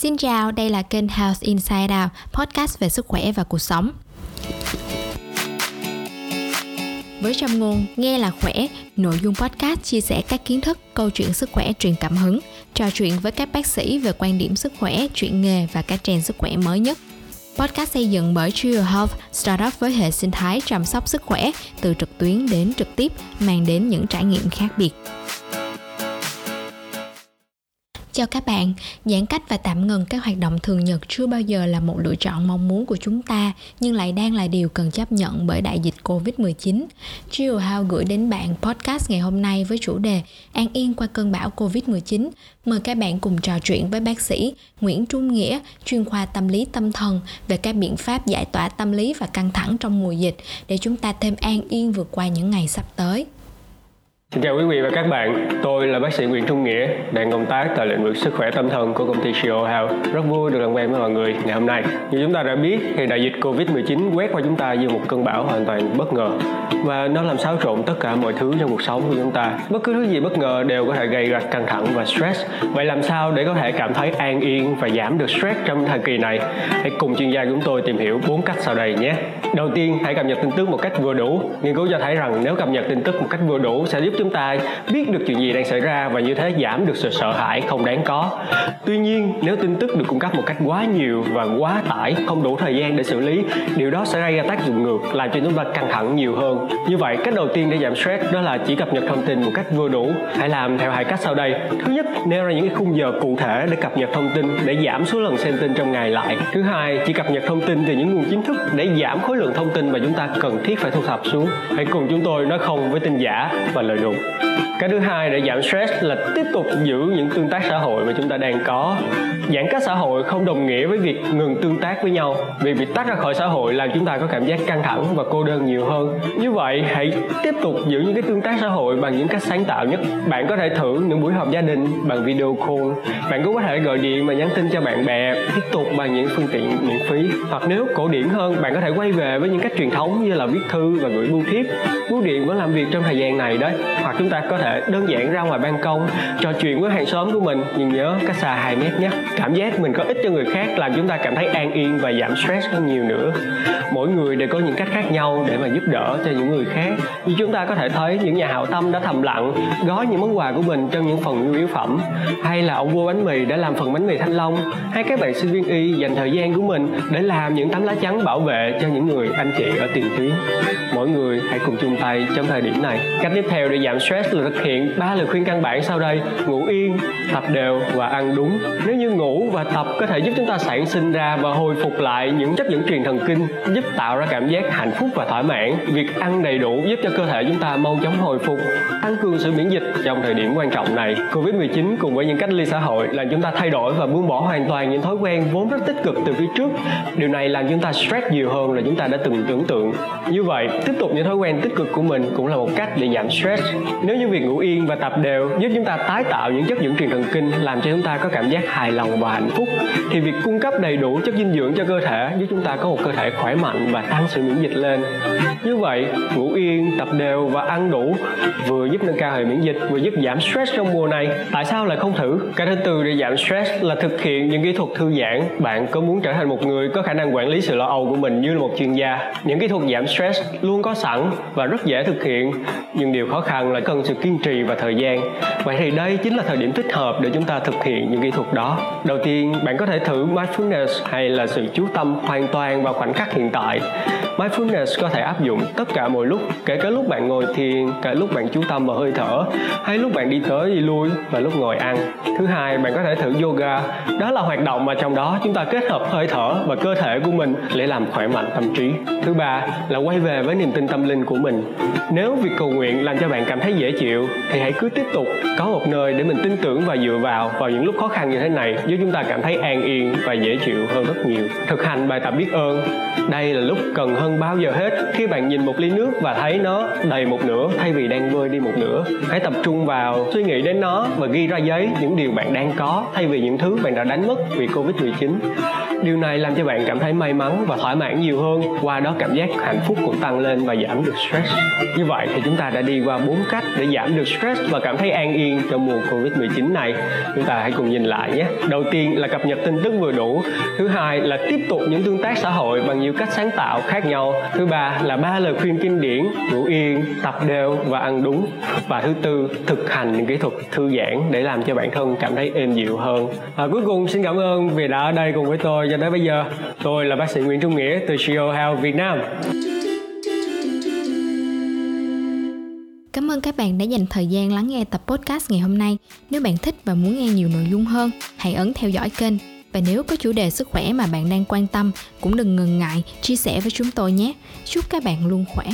Xin chào, đây là kênh Health Inside Out, podcast về sức khỏe và cuộc sống. Với trong ngôn, nghe là khỏe, nội dung podcast chia sẻ các kiến thức, câu chuyện sức khỏe truyền cảm hứng, trò chuyện với các bác sĩ về quan điểm sức khỏe, chuyện nghề và các trend sức khỏe mới nhất. Podcast xây dựng bởi Trio Health, startup với hệ sinh thái chăm sóc sức khỏe từ trực tuyến đến trực tiếp, mang đến những trải nghiệm khác biệt. Chào các bạn, giãn cách và tạm ngừng các hoạt động thường nhật chưa bao giờ là một lựa chọn mong muốn của chúng ta, nhưng lại đang là điều cần chấp nhận bởi đại dịch Covid-19. Chill How gửi đến bạn podcast ngày hôm nay với chủ đề An yên qua cơn bão Covid-19. Mời các bạn cùng trò chuyện với bác sĩ Nguyễn Trung Nghĩa, chuyên khoa tâm lý tâm thần về các biện pháp giải tỏa tâm lý và căng thẳng trong mùa dịch để chúng ta thêm an yên vượt qua những ngày sắp tới. Xin chào quý vị và các bạn, tôi là bác sĩ Nguyễn Trung Nghĩa, đang công tác tại lĩnh vực sức khỏe tâm thần của công ty Shio Health. Rất vui được làm quen với mọi người ngày hôm nay. Như chúng ta đã biết thì đại dịch Covid-19 quét qua chúng ta như một cơn bão hoàn toàn bất ngờ và nó làm xáo trộn tất cả mọi thứ trong cuộc sống của chúng ta. Bất cứ thứ gì bất ngờ đều có thể gây ra căng thẳng và stress. Vậy làm sao để có thể cảm thấy an yên và giảm được stress trong thời kỳ này? Hãy cùng chuyên gia chúng tôi tìm hiểu bốn cách sau đây nhé. Đầu tiên, hãy cập nhật tin tức một cách vừa đủ. Nghiên cứu cho thấy rằng nếu cập nhật tin tức một cách vừa đủ sẽ giúp chúng ta biết được chuyện gì đang xảy ra và như thế giảm được sự sợ hãi không đáng có. Tuy nhiên, nếu tin tức được cung cấp một cách quá nhiều và quá tải, không đủ thời gian để xử lý, điều đó sẽ gây ra tác dụng ngược, làm cho chúng ta căng thẳng nhiều hơn. Như vậy, cách đầu tiên để giảm stress đó là chỉ cập nhật thông tin một cách vừa đủ. Hãy làm theo hai cách sau đây. Thứ nhất, nêu ra những cái khung giờ cụ thể để cập nhật thông tin để giảm số lần xem tin trong ngày lại. Thứ hai, chỉ cập nhật thông tin từ những nguồn chính thức để giảm khối lượng thông tin mà chúng ta cần thiết phải thu thập xuống. Hãy cùng chúng tôi nói không với tin giả và lời đồn cái thứ hai để giảm stress là tiếp tục giữ những tương tác xã hội mà chúng ta đang có. Giãn cách xã hội không đồng nghĩa với việc ngừng tương tác với nhau, vì bị tách ra khỏi xã hội làm chúng ta có cảm giác căng thẳng và cô đơn nhiều hơn. Như vậy, hãy tiếp tục giữ những cái tương tác xã hội bằng những cách sáng tạo nhất. Bạn có thể thử những buổi họp gia đình bằng video call. Bạn cũng có thể gọi điện và nhắn tin cho bạn bè, tiếp tục bằng những phương tiện miễn phí. Hoặc nếu cổ điển hơn, bạn có thể quay về với những cách truyền thống như là viết thư và gửi bưu thiếp. Bưu điện vẫn làm việc trong thời gian này đấy hoặc chúng ta có thể đơn giản ra ngoài ban công, trò chuyện với hàng xóm của mình, nhưng nhớ cách xa 2 mét nhé. Cảm giác mình có ích cho người khác làm chúng ta cảm thấy an yên và giảm stress hơn nhiều nữa. Mỗi người đều có những cách khác nhau để mà giúp đỡ cho những người khác. Như chúng ta có thể thấy những nhà hảo tâm đã thầm lặng, gói những món quà của mình trong những phần nhu yếu phẩm. Hay là ông vua bánh mì đã làm phần bánh mì thanh long. Hay các bạn sinh viên y dành thời gian của mình để làm những tấm lá chắn bảo vệ cho những người anh chị ở tiền tuyến. Mỗi người hãy cùng chung tay trong thời điểm này. Cách tiếp theo để giảm stress là thực hiện ba lời khuyên căn bản sau đây. Ngủ yên, tập đều và ăn đúng. Nếu như ngủ và tập có thể giúp chúng ta sản sinh ra và hồi phục lại những chất dẫn truyền thần kinh, giúp tạo ra cảm giác hạnh phúc và thỏa mãn. Việc ăn đầy đủ giúp cho cơ thể chúng ta mau chóng hồi phục, tăng cường sự miễn dịch trong thời điểm quan trọng này. Covid 19 cùng với những cách ly xã hội làm chúng ta thay đổi và buông bỏ hoàn toàn những thói quen vốn rất tích cực từ phía trước. Điều này làm chúng ta stress nhiều hơn là chúng ta đã từng tưởng tượng. Như vậy, tiếp tục những thói quen tích cực của mình cũng là một cách để giảm stress. Nếu như việc ngủ yên và tập đều giúp chúng ta tái tạo những chất dẫn truyền thần kinh, làm cho chúng ta có cảm giác hài lòng và hạnh phúc. Thì việc cung cấp đầy đủ chất dinh dưỡng cho cơ thể giúp chúng ta có một cơ thể khỏe mạnh và tăng sự miễn dịch lên. Như vậy, ngủ yên, tập đều và ăn đủ vừa giúp nâng cao hệ miễn dịch, vừa giúp giảm stress trong mùa này. Tại sao lại không thử? Cái thứ tư để giảm stress là thực hiện những kỹ thuật thư giãn. Bạn có muốn trở thành một người có khả năng quản lý sự lo âu của mình như là một chuyên gia? Những kỹ thuật giảm stress luôn có sẵn và rất dễ thực hiện, nhưng điều khó khăn là cần sự kiên trì và thời gian. Vậy thì đây chính là thời điểm thích hợp để chúng ta thực hiện những kỹ thuật đó. Đầu tiên bạn có thể thử mindfulness hay là sự chú tâm hoàn toàn vào khoảnh khắc hiện tại mindfulness có thể áp dụng tất cả mọi lúc, kể cả lúc bạn ngồi thiền, cả lúc bạn chú tâm vào hơi thở, hay lúc bạn đi tới đi lui và lúc ngồi ăn. Thứ hai, bạn có thể thử yoga. Đó là hoạt động mà trong đó chúng ta kết hợp hơi thở và cơ thể của mình để làm khỏe mạnh tâm trí. Thứ ba là quay về với niềm tin tâm linh của mình. Nếu việc cầu nguyện làm cho bạn cảm thấy dễ chịu, thì hãy cứ tiếp tục có một nơi để mình tin tưởng và dựa vào vào những lúc khó khăn như thế này, giúp chúng ta cảm thấy an yên và dễ chịu hơn rất nhiều. Thực hành bài tập biết ơn. Đây là lúc cần hơn hơn bao giờ hết. Khi bạn nhìn một ly nước và thấy nó đầy một nửa, thay vì đang vơi đi một nửa, hãy tập trung vào suy nghĩ đến nó và ghi ra giấy những điều bạn đang có, thay vì những thứ bạn đã đánh mất vì covid 19 điều này làm cho bạn cảm thấy may mắn và thỏa mãn nhiều hơn. Qua đó cảm giác hạnh phúc cũng tăng lên và giảm được stress. Như vậy thì chúng ta đã đi qua bốn cách để giảm được stress và cảm thấy an yên trong mùa covid 19 này. Chúng ta hãy cùng nhìn lại nhé. Đầu tiên là cập nhật tin tức vừa đủ. Thứ hai là tiếp tục những tương tác xã hội bằng nhiều cách sáng tạo khác nhau. Thứ ba là ba lời khuyên kinh điển, ngủ yên, tập đều và ăn đúng. Và thứ tư, thực hành những kỹ thuật thư giãn để làm cho bản thân cảm thấy êm dịu hơn. Và cuối cùng, xin cảm ơn vì đã ở đây cùng với tôi cho tới bây giờ tôi là bác sĩ Nguyễn Trung Nghĩa từ Shio Health Việt Nam Cảm ơn các bạn đã dành thời gian lắng nghe tập podcast ngày hôm nay. Nếu bạn thích và muốn nghe nhiều nội dung hơn, hãy ấn theo dõi kênh. Và nếu có chủ đề sức khỏe mà bạn đang quan tâm, cũng đừng ngần ngại chia sẻ với chúng tôi nhé. Chúc các bạn luôn khỏe.